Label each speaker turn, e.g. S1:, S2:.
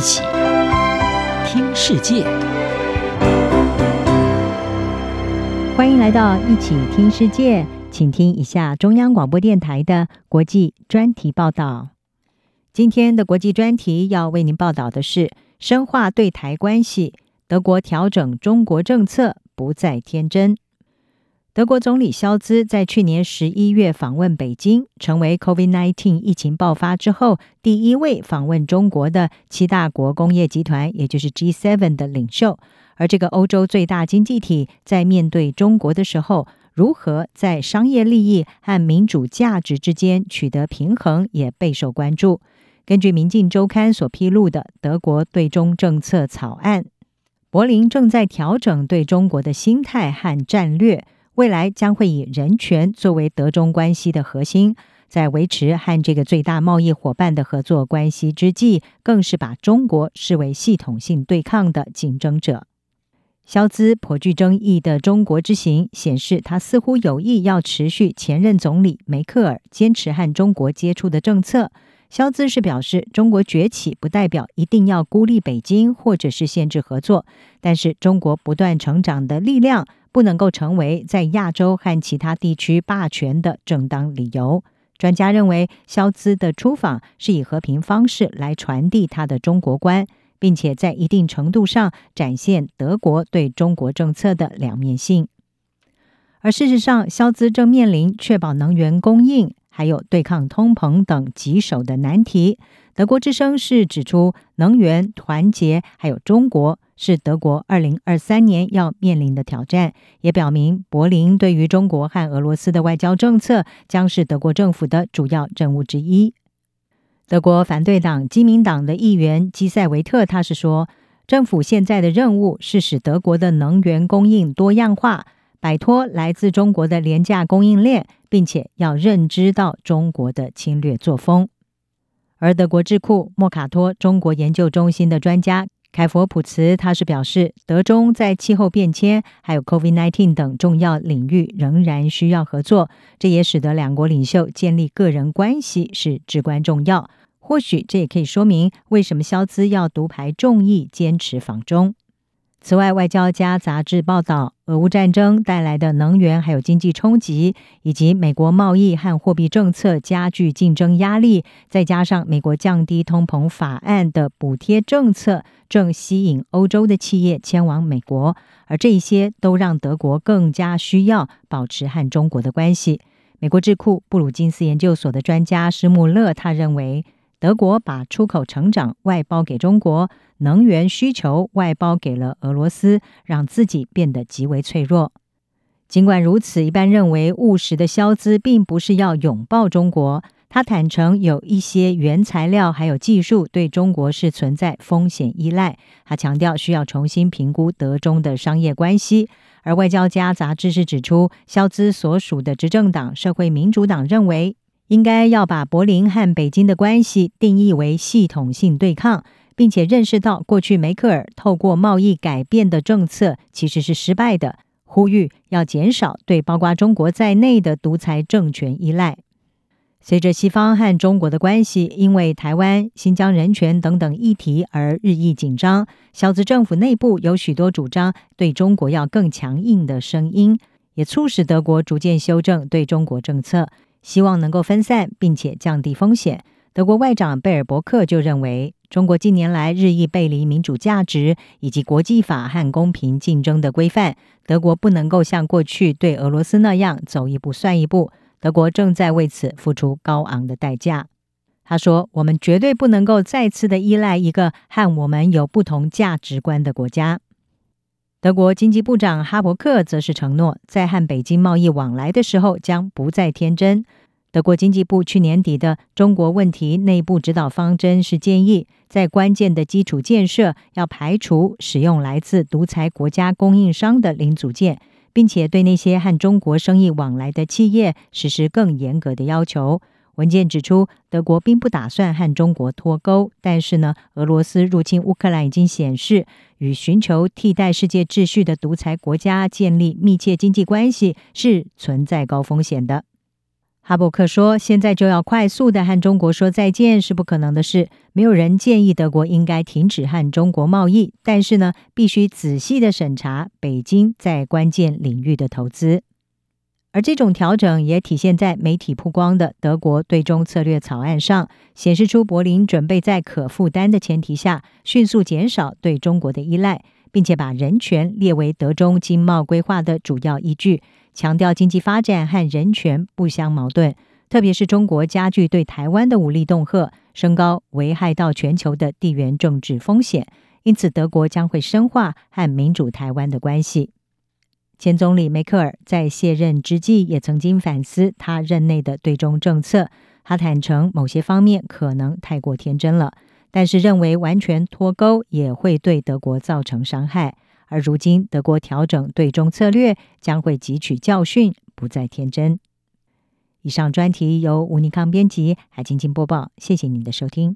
S1: 一起听世界，
S2: 欢迎来到一起听世界，请听一下中央广播电台的国际专题报道。今天的国际专题要为您报道的是：深化对台关系，德国调整中国政策，不再天真。德国总理肖兹在去年十一月访问北京，成为 COVID-19 疫情爆发之后第一位访问中国的七大国工业集团，也就是 G7 的领袖。而这个欧洲最大经济体在面对中国的时候，如何在商业利益和民主价值之间取得平衡，也备受关注。根据《民进周刊》所披露的德国对中政策草案，柏林正在调整对中国的心态和战略。未来将会以人权作为德中关系的核心，在维持和这个最大贸易伙伴的合作关系之际，更是把中国视为系统性对抗的竞争者。肖兹颇具争议的中国之行显示，他似乎有意要持续前任总理梅克尔坚持和中国接触的政策。肖兹是表示，中国崛起不代表一定要孤立北京或者是限制合作，但是中国不断成长的力量。不能够成为在亚洲和其他地区霸权的正当理由。专家认为，肖兹的出访是以和平方式来传递他的中国观，并且在一定程度上展现德国对中国政策的两面性。而事实上，肖兹正面临确保能源供应，还有对抗通膨等棘手的难题。德国之声是指出，能源、团结还有中国。是德国二零二三年要面临的挑战，也表明柏林对于中国和俄罗斯的外交政策将是德国政府的主要任务之一。德国反对党基民党的议员基塞维特他是说，政府现在的任务是使德国的能源供应多样化，摆脱来自中国的廉价供应链，并且要认知到中国的侵略作风。而德国智库莫卡托中国研究中心的专家。凯佛普茨他是表示，德中在气候变迁还有 COVID-19 等重要领域仍然需要合作，这也使得两国领袖建立个人关系是至关重要。或许这也可以说明为什么肖兹要独排众议，坚持访中。此外，《外交家》杂志报道，俄乌战争带来的能源还有经济冲击，以及美国贸易和货币政策加剧竞争压力，再加上美国降低通膨法案的补贴政策，正吸引欧洲的企业迁往美国，而这些都让德国更加需要保持和中国的关系。美国智库布鲁金斯研究所的专家施穆勒他认为，德国把出口成长外包给中国。能源需求外包给了俄罗斯，让自己变得极为脆弱。尽管如此，一般认为务实的肖兹并不是要拥抱中国。他坦承有一些原材料还有技术对中国是存在风险依赖。他强调需要重新评估德中的商业关系。而《外交家》杂志是指出，肖兹所属的执政党社会民主党认为，应该要把柏林和北京的关系定义为系统性对抗。并且认识到，过去梅克尔透过贸易改变的政策其实是失败的，呼吁要减少对包括中国在内的独裁政权依赖。随着西方和中国的关系因为台湾、新疆人权等等议题而日益紧张，萧兹政府内部有许多主张对中国要更强硬的声音，也促使德国逐渐修正对中国政策，希望能够分散并且降低风险。德国外长贝尔伯克就认为，中国近年来日益背离民主价值以及国际法和公平竞争的规范，德国不能够像过去对俄罗斯那样走一步算一步。德国正在为此付出高昂的代价。他说：“我们绝对不能够再次的依赖一个和我们有不同价值观的国家。”德国经济部长哈伯克则是承诺，在和北京贸易往来的时候将不再天真。德国经济部去年底的中国问题内部指导方针是建议，在关键的基础建设要排除使用来自独裁国家供应商的零组件，并且对那些和中国生意往来的企业实施更严格的要求。文件指出，德国并不打算和中国脱钩，但是呢，俄罗斯入侵乌克兰已经显示，与寻求替代世界秩序的独裁国家建立密切经济关系是存在高风险的。哈伯克说：“现在就要快速的和中国说再见是不可能的事。没有人建议德国应该停止和中国贸易，但是呢，必须仔细的审查北京在关键领域的投资。而这种调整也体现在媒体曝光的德国对中策略草案上，显示出柏林准备在可负担的前提下，迅速减少对中国的依赖，并且把人权列为德中经贸规划的主要依据。”强调经济发展和人权不相矛盾，特别是中国加剧对台湾的武力恫吓，升高危害到全球的地缘政治风险。因此，德国将会深化和民主台湾的关系。前总理梅克尔在卸任之际也曾经反思他任内的对中政策，他坦承某些方面可能太过天真了，但是认为完全脱钩也会对德国造成伤害。而如今，德国调整对中策略，将会汲取教训，不再天真。以上专题由吴尼康编辑，海清清播报。谢谢您的收听。